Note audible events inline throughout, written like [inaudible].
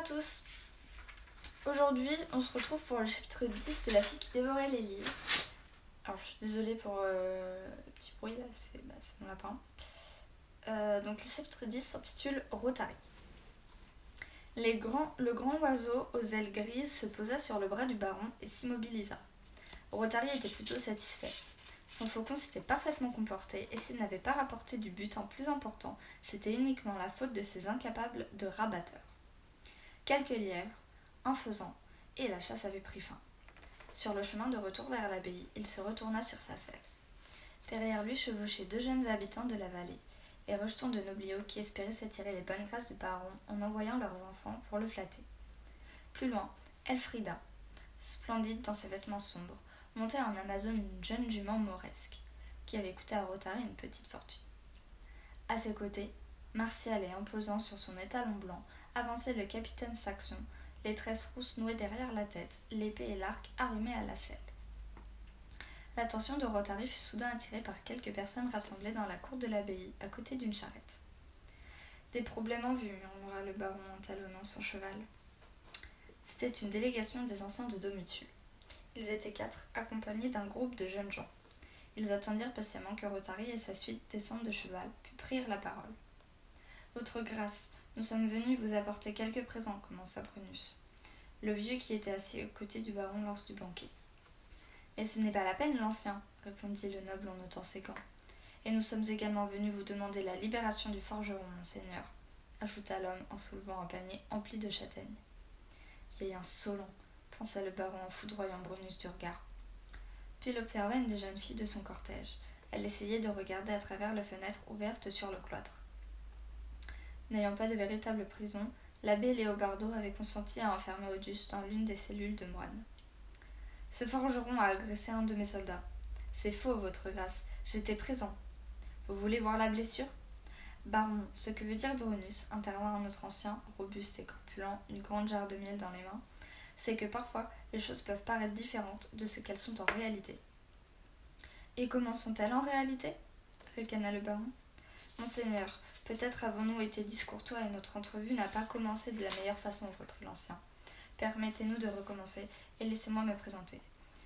à tous. Aujourd'hui, on se retrouve pour le chapitre 10 de La fille qui dévorait les livres. Alors, je suis désolée pour euh, le petit bruit là, c'est bah, mon lapin. Euh, donc, le chapitre 10 s'intitule Rotary. Le grand oiseau aux ailes grises se posa sur le bras du baron et s'immobilisa. Rotary était plutôt satisfait. Son faucon s'était parfaitement comporté et s'il n'avait pas rapporté du butin plus important, c'était uniquement la faute de ses incapables de rabatteurs. Quelques lièvres, un faisan, et la chasse avait pris fin. Sur le chemin de retour vers l'abbaye, il se retourna sur sa selle. Derrière lui chevauchaient deux jeunes habitants de la vallée, et rejetons de nobliaux qui espéraient s'attirer les bonnes grâces du baron en envoyant leurs enfants pour le flatter. Plus loin, Elfrida, splendide dans ses vêtements sombres, montait en Amazon une jeune jument mauresque, qui avait coûté à Rotary une petite fortune. À ses côtés, martial et imposant sur son étalon blanc, avançait le capitaine Saxon, les tresses rousses nouées derrière la tête, l'épée et l'arc arrimés à la selle. L'attention de Rotary fut soudain attirée par quelques personnes rassemblées dans la cour de l'abbaye, à côté d'une charrette. Des problèmes en vue, murmura le baron en talonnant son cheval. C'était une délégation des anciens de Domutul. Ils étaient quatre, accompagnés d'un groupe de jeunes gens. Ils attendirent patiemment que Rotary et sa suite descendent de cheval, puis prirent la parole. Votre grâce, nous sommes venus vous apporter quelques présents, commença Brunus, le vieux qui était assis aux côtés du baron lors du banquet. Mais ce n'est pas la peine, l'ancien, répondit le noble en ôtant ses gants. Et nous sommes également venus vous demander la libération du forgeron, monseigneur, ajouta l'homme en soulevant un panier empli de châtaignes. Vieil insolent, pensa le baron en foudroyant Brunus du regard. Puis il observa une des jeunes filles de son cortège. Elle essayait de regarder à travers les fenêtres ouvertes sur le cloître. N'ayant pas de véritable prison, l'abbé Léobardo avait consenti à enfermer Auguste dans l'une des cellules de moines. Ce forgeron a agressé un de mes soldats. C'est faux, votre grâce. J'étais présent. Vous voulez voir la blessure? Baron, ce que veut dire Brunus, intervint un autre ancien, robuste et corpulent, une grande jarre de miel dans les mains, c'est que parfois les choses peuvent paraître différentes de ce qu'elles sont en réalité. Et comment sont-elles en réalité? ricana le baron. Monseigneur, peut-être avons-nous été discourtois et notre entrevue n'a pas commencé de la meilleure façon, reprit l'ancien. Permettez-nous de recommencer et laissez-moi me présenter.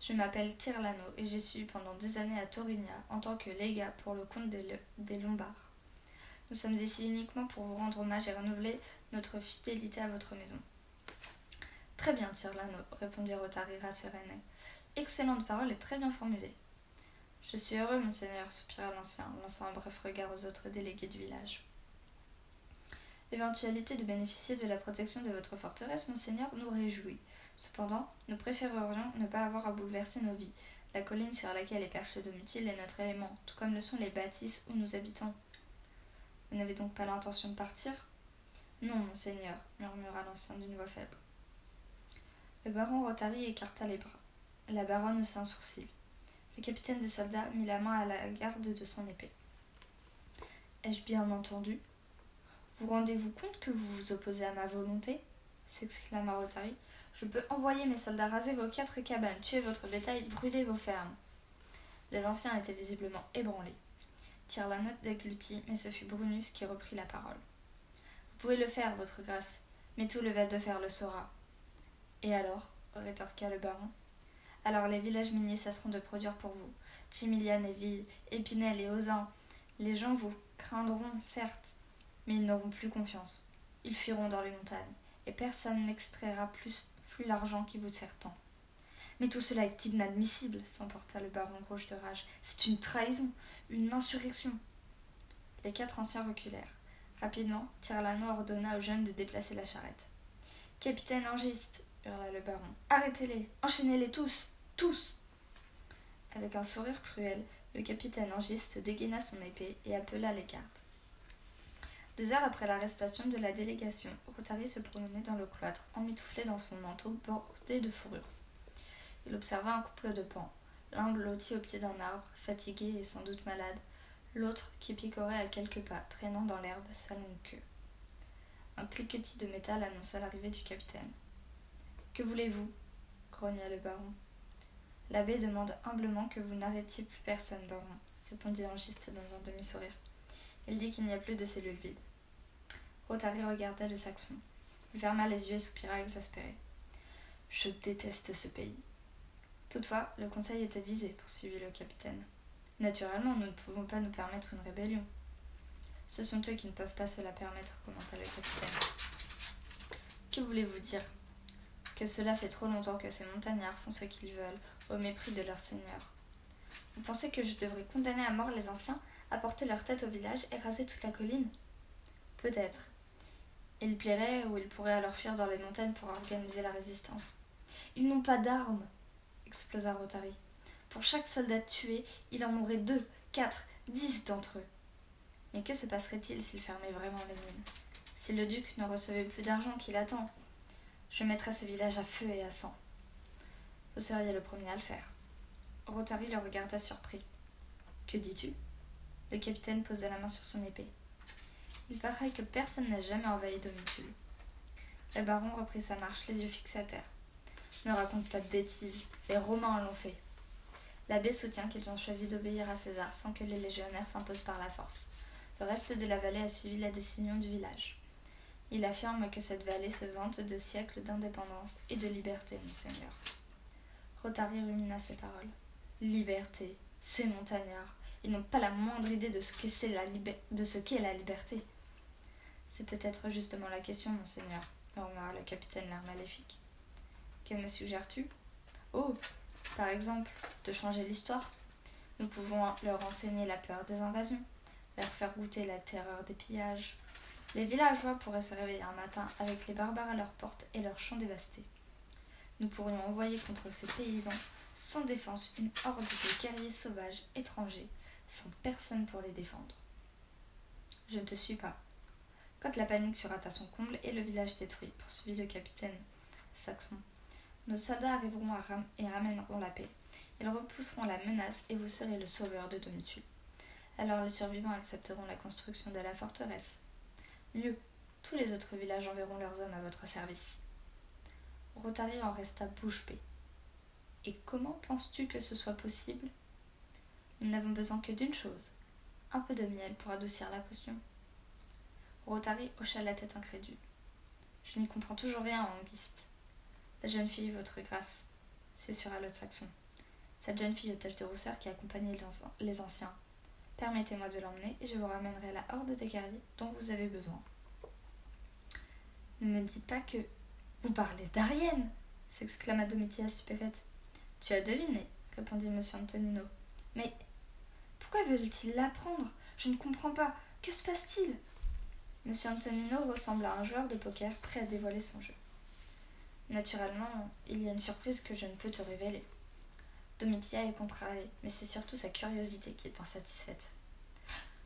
Je m'appelle Tirlano et j'ai suivi pendant des années à Torigna en tant que légat pour le compte des, des Lombards. Nous sommes ici uniquement pour vous rendre hommage et renouveler notre fidélité à votre maison. Très bien, Tirlano, répondit Rotarira Serene. Excellente parole et très bien formulée. Je suis heureux, monseigneur, soupira l'ancien, lançant un bref regard aux autres délégués du village. L'éventualité de bénéficier de la protection de votre forteresse, monseigneur, nous réjouit. Cependant, nous préférerions ne pas avoir à bouleverser nos vies. La colline sur laquelle est perché Domutil est notre élément, tout comme le sont les bâtisses où nous habitons. Vous n'avez donc pas l'intention de partir? Non, monseigneur, murmura l'ancien d'une voix faible. Le baron Rotary écarta les bras. La baronne haussa un sourcil. Le capitaine des soldats mit la main à la garde de son épée. Ai-je bien entendu? Vous rendez-vous compte que vous vous opposez à ma volonté? s'exclama Rotary. Je peux envoyer mes soldats raser vos quatre cabanes, tuer votre bétail, brûler vos fermes. Les anciens étaient visiblement ébranlés. Tire la note déglutit, mais ce fut Brunus qui reprit la parole. Vous pouvez le faire, votre grâce, mais tout le va de faire le saura. Et alors? rétorqua le baron. Alors les villages miniers cesseront de produire pour vous. Chimilian et Ville, Épinel et Ozin. Les gens vous craindront, certes, mais ils n'auront plus confiance. Ils fuiront dans les montagnes, et personne n'extraira plus, plus l'argent qui vous sert tant. Mais tout cela est inadmissible, s'emporta le baron rouge de rage. C'est une trahison, une insurrection. Les quatre anciens reculèrent. Rapidement, Tirlano ordonna aux jeunes de déplacer la charrette. Capitaine Angiste, hurla le baron. Arrêtez-les, enchaînez-les tous, tous. Avec un sourire cruel, le capitaine angiste dégaina son épée et appela les gardes. Deux heures après l'arrestation de la délégation, Rotary se promenait dans le cloître, emmitouflé dans son manteau bordé de fourrure. Il observa un couple de pans, l'un blotti au pied d'un arbre, fatigué et sans doute malade, l'autre qui picorait à quelques pas, traînant dans l'herbe sa longue queue. Un cliquetis de métal annonça l'arrivée du capitaine. Que voulez-vous? grogna le baron. L'abbé demande humblement que vous n'arrêtiez plus personne, baron, répondit l'angiste dans un demi-sourire. Il dit qu'il n'y a plus de cellules vides. Rotary regarda le saxon. Il ferma les yeux et soupira exaspéré. Je déteste ce pays. Toutefois, le conseil était visé, poursuivit le capitaine. Naturellement, nous ne pouvons pas nous permettre une rébellion. Ce sont eux qui ne peuvent pas se la permettre, commenta le capitaine. Que voulez-vous dire? Que cela fait trop longtemps que ces montagnards font ce qu'ils veulent, au mépris de leur seigneur. Vous pensez que je devrais condamner à mort les anciens, apporter leur tête au village et raser toute la colline? Peut-être. Il plairait ou ils pourraient alors fuir dans les montagnes pour organiser la résistance. Ils n'ont pas d'armes explosa Rotary. Pour chaque soldat tué, il en mourrait deux, quatre, dix d'entre eux. Mais que se passerait-il s'il fermait vraiment les mines? Si le duc ne recevait plus d'argent qu'il attend Je mettrais ce village à feu et à sang. Vous seriez le premier à le faire. Rotary le regarda surpris. Que dis-tu? Le capitaine posa la main sur son épée. Il paraît que personne n'a jamais envahi Domitule. Le baron reprit sa marche, les yeux fixés à terre. Ne raconte pas de bêtises, les Romains l'ont fait. L'abbé soutient qu'ils ont choisi d'obéir à César sans que les légionnaires s'imposent par la force. Le reste de la vallée a suivi la décision du village. Il affirme que cette vallée se vante de siècles d'indépendance et de liberté, monseigneur. Rotary rumina ses paroles. Liberté, ces montagnards, ils n'ont pas la moindre idée de ce qu'est la, la liberté. C'est peut-être justement la question, monseigneur, murmura le capitaine l'air maléfique. Que me suggères-tu? Oh, par exemple, de changer l'histoire. Nous pouvons leur enseigner la peur des invasions, leur faire goûter la terreur des pillages. Les villageois pourraient se réveiller un matin avec les barbares à leur porte et leurs champs dévastés. Nous pourrions envoyer contre ces paysans sans défense une horde de guerriers sauvages étrangers, sans personne pour les défendre. Je ne te suis pas. Quand la panique sera à son comble et le village détruit, poursuivit le capitaine Saxon, nos soldats arriveront et ramèneront la paix. Ils repousseront la menace et vous serez le sauveur de Domitu. Alors les survivants accepteront la construction de la forteresse. Mieux, tous les autres villages enverront leurs hommes à votre service. Rotary en resta bouche bée. Et comment penses-tu que ce soit possible? Nous n'avons besoin que d'une chose un peu de miel pour adoucir la potion. Rotary hocha la tête incrédule. Je n'y comprends toujours rien en anguiste. La jeune fille, votre grâce, susurra le saxon. Cette jeune fille aux taches de rousseur qui accompagnait les anciens. Permettez-moi de l'emmener et je vous ramènerai la horde de guerriers dont vous avez besoin. Ne me dites pas que. Vous parlez d'Arienne s'exclama Domitia stupéfaite. Tu as deviné, répondit M. Antonino. Mais pourquoi veulent-ils l'apprendre? Je ne comprends pas. Que se passe-t-il? M. Antonino ressemble à un joueur de poker prêt à dévoiler son jeu. Naturellement, il y a une surprise que je ne peux te révéler. Domitia est contrariée, mais c'est surtout sa curiosité qui est insatisfaite.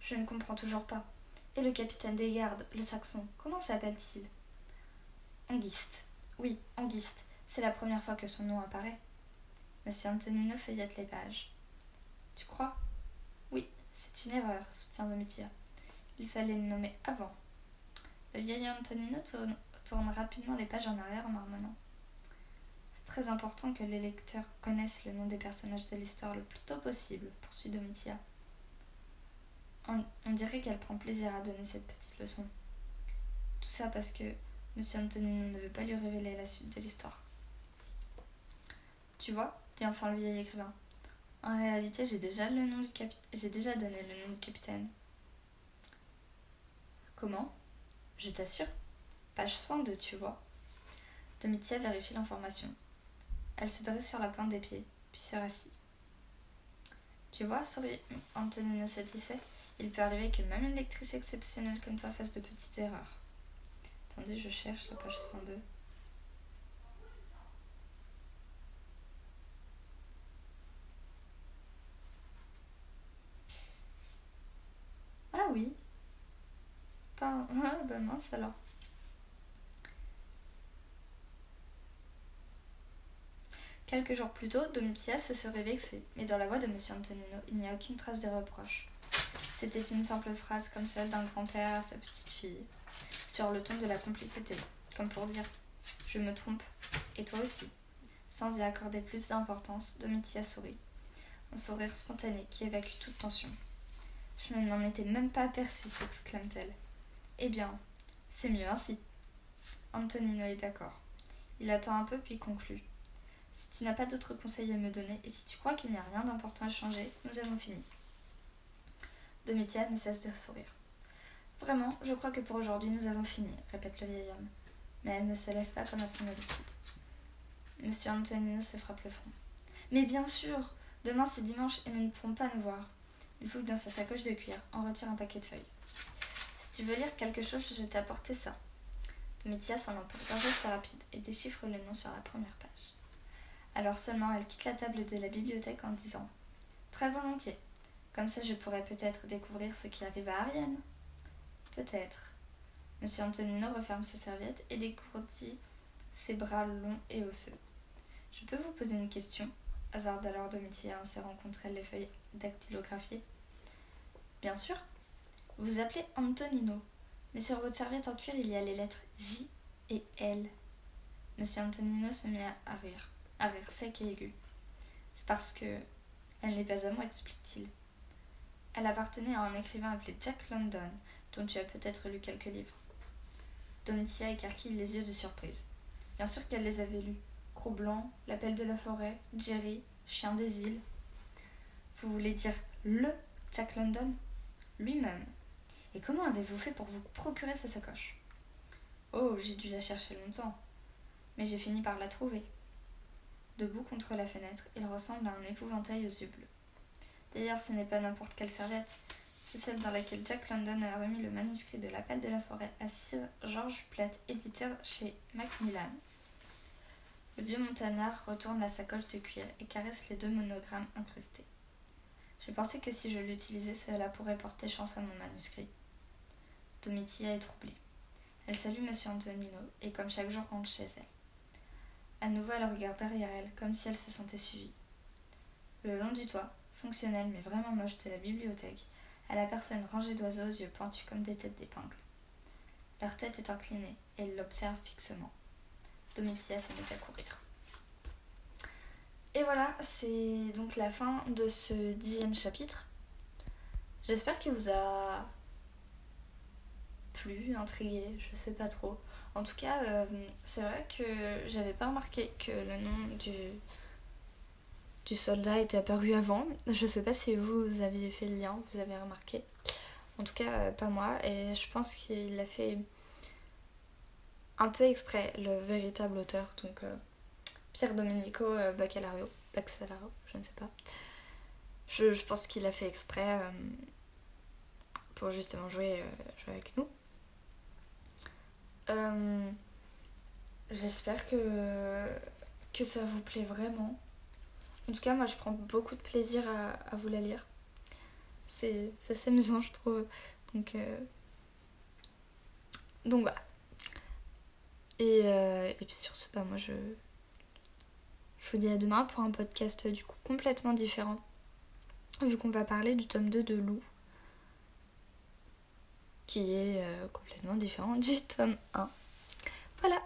Je ne comprends toujours pas. Et le capitaine des gardes, le saxon, comment s'appelle-t-il? Anguiste. Oui, Anguiste. C'est la première fois que son nom apparaît. Monsieur Antonino feuillette les pages. Tu crois? Oui, c'est une erreur, soutient Domitia. Il fallait le nommer avant. Le vieil Antonino tourne rapidement les pages en arrière en marmonnant. Très important que les lecteurs connaissent le nom des personnages de l'histoire le plus tôt possible, poursuit Domitia. On, dirait qu'elle prend plaisir à donner cette petite leçon. Tout ça parce que M. Antonino ne veut pas lui révéler la suite de l'histoire. Tu vois, dit enfin le vieil écrivain. En réalité, j'ai déjà, le nom du j'ai déjà donné le nom du capitaine. Comment? Je t'assure, Page 102, tu vois. Domitia vérifie l'information. Elle se dresse sur la pointe des pieds, puis se rassit. Tu vois, sourit Antonino satisfait, il peut arriver que même une lectrice exceptionnelle comme toi fasse de petites erreurs. Attendez, je cherche la page 102. Ah oui. Pas... [laughs] Ah bah mince alors. Quelques jours plus tôt, Domitia se serait vexée, mais dans la voix de M. Antonino, il n'y a aucune trace de reproche. C'était une simple phrase comme celle d'un grand-père à sa petite fille, sur le ton de la complicité, comme pour dire Je me trompe, et toi aussi. Sans y accorder plus d'importance, Domitia sourit. Un sourire spontané qui évacue toute tension. Je ne m'en étais même pas aperçue, s'exclame-t-elle. Eh bien, c'est mieux ainsi. Antonino est d'accord. Il attend un peu puis conclut. Si tu n'as pas d'autres conseils à me donner et si tu crois qu'il n'y a rien d'important à changer, nous avons fini. Domitia ne cesse de sourire. Vraiment, je crois que pour aujourd'hui nous avons fini, répète le vieil homme. Mais elle ne se lève pas comme à son habitude. Monsieur Antonino se frappe le front. Mais bien sûr, demain c'est dimanche et nous ne pourrons pas nous voir. Il fouille dans sa sacoche de cuir, en retire un paquet de feuilles. Si tu veux lire quelque chose, je t'ai apporté ça. Domitia s'en emporte un geste rapide et déchiffre le nom sur la première page. Alors seulement elle quitte la table de la bibliothèque en disant Très volontiers. Comme ça je pourrais peut-être découvrir ce qui arrive à Ariane. Peut-être. Monsieur Antonino referme sa serviette et décourdit ses bras longs et osseux. Je peux vous poser une question? Hasarde alors Domitia en serrant contre elle les feuilles dactylographiées. Bien sûr. Vous vous appelez Antonino, mais sur votre serviette en cuir il y a les lettres J et L. Monsieur Antonino se mit à rire, à rire sec et aigu. C'est parce que elle n'est pas à moi, explique-t-il. Elle appartenait à un écrivain appelé Jack London, dont tu as peut-être lu quelques livres. Domitia écarquille les yeux de surprise. Bien sûr qu'elle les avait lus. Cro-Blanc, L'appel de la forêt, Jerry, Chien des îles. Vous voulez dire le Jack London? Lui-même. Et comment avez-vous fait pour vous procurer sa sacoche? Oh, j'ai dû la chercher longtemps. Mais j'ai fini par la trouver. Debout contre la fenêtre, il ressemble à un épouvantail aux yeux bleus. D'ailleurs, ce n'est pas n'importe quelle serviette. C'est celle dans laquelle Jack London a remis le manuscrit de L'appel de la forêt à Sir George Platt, éditeur chez Macmillan. Le vieux montagnard retourne la sacoche de cuir et caresse les deux monogrammes incrustés. J'ai pensé que si je l'utilisais, cela pourrait porter chance à mon manuscrit. Domitia est troublée. Elle salue Monsieur Antonino et, comme chaque jour, rentre chez elle. À nouveau, elle regarde derrière elle, comme si elle se sentait suivie. Le long du toit, fonctionnel mais vraiment moche de la bibliothèque, à la personne rangée d'oiseaux aux yeux pointus comme des têtes d'épingle. Leur tête est inclinée et ils l'observent fixement. Domitia se met à courir. Et voilà, c'est donc la fin de ce dixième chapitre. J'espère qu'il vous a plu, intrigué, je sais pas trop. En tout cas, euh, c'est vrai que j'avais pas remarqué que le nom du, du soldat était apparu avant. Je sais pas si vous aviez fait le lien, vous avez remarqué. En tout cas, euh, pas moi. Et je pense qu'il l'a fait un peu exprès, le véritable auteur. Donc, euh, Pierre Domenico Baccalario. Baccalario, je ne sais pas. Je, je pense qu'il a fait exprès pour justement jouer, jouer avec nous. Euh, j'espère que, ça vous plaît vraiment. En tout cas, moi, je prends beaucoup de plaisir à, vous la lire. C'est assez amusant, je trouve. Donc, euh, donc voilà. Et, euh, et puis sur ce, bah, moi, je, je vous dis à demain pour un podcast du coup complètement différent. Vu qu'on va parler du tome 2 de Lou qui est euh, complètement différent du tome 1. Voilà